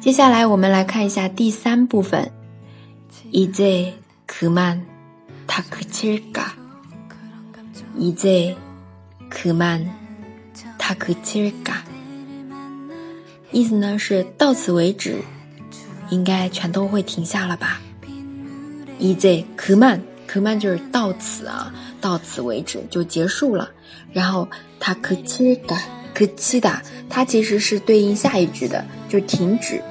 接下来我们来看一下第三部分。이제그만다그칠 까？ 이제그만다그칠 까？ 意思呢是到此为止，应该全都会停下了吧？이제그만그만就是到此啊，到此为止就结束了。然后다그칠 까？ 可期的，它其实是对应下一句的，就停止，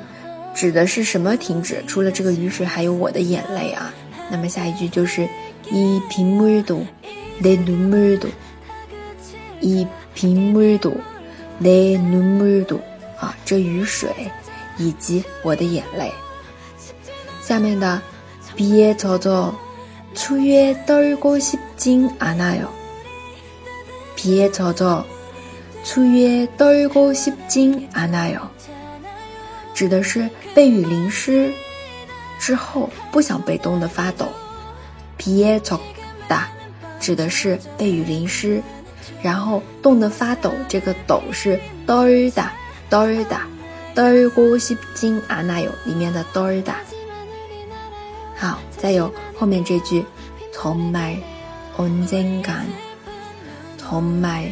指的是什么停止？除了这个雨水，还有我的眼泪啊。那么下一句就是이빗물도내눈물 도， 이빗물도내눈물 도， 啊，这雨水以及我的眼泪。下面的비에젖어추위에떨고싶진않아 요， 비에젖어 추위에떨고싶진않아 요， 指的是被雨淋湿之后不想被冻得发抖。비에젖다指的是被雨淋湿，然后冻得发抖。这个抖是떨다떨다떨고싶진않아 요， 里面的떨다。好，再有后面这句정말언젠간정말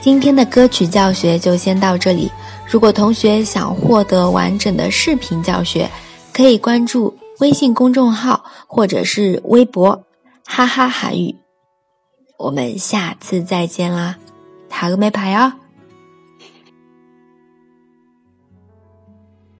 今天的歌曲教学就先到这里。如果同学想获得完整的视频教学，可以关注微信公众号或者是微博“哈哈韩语”。我们下次再见啦，塔个没牌哦。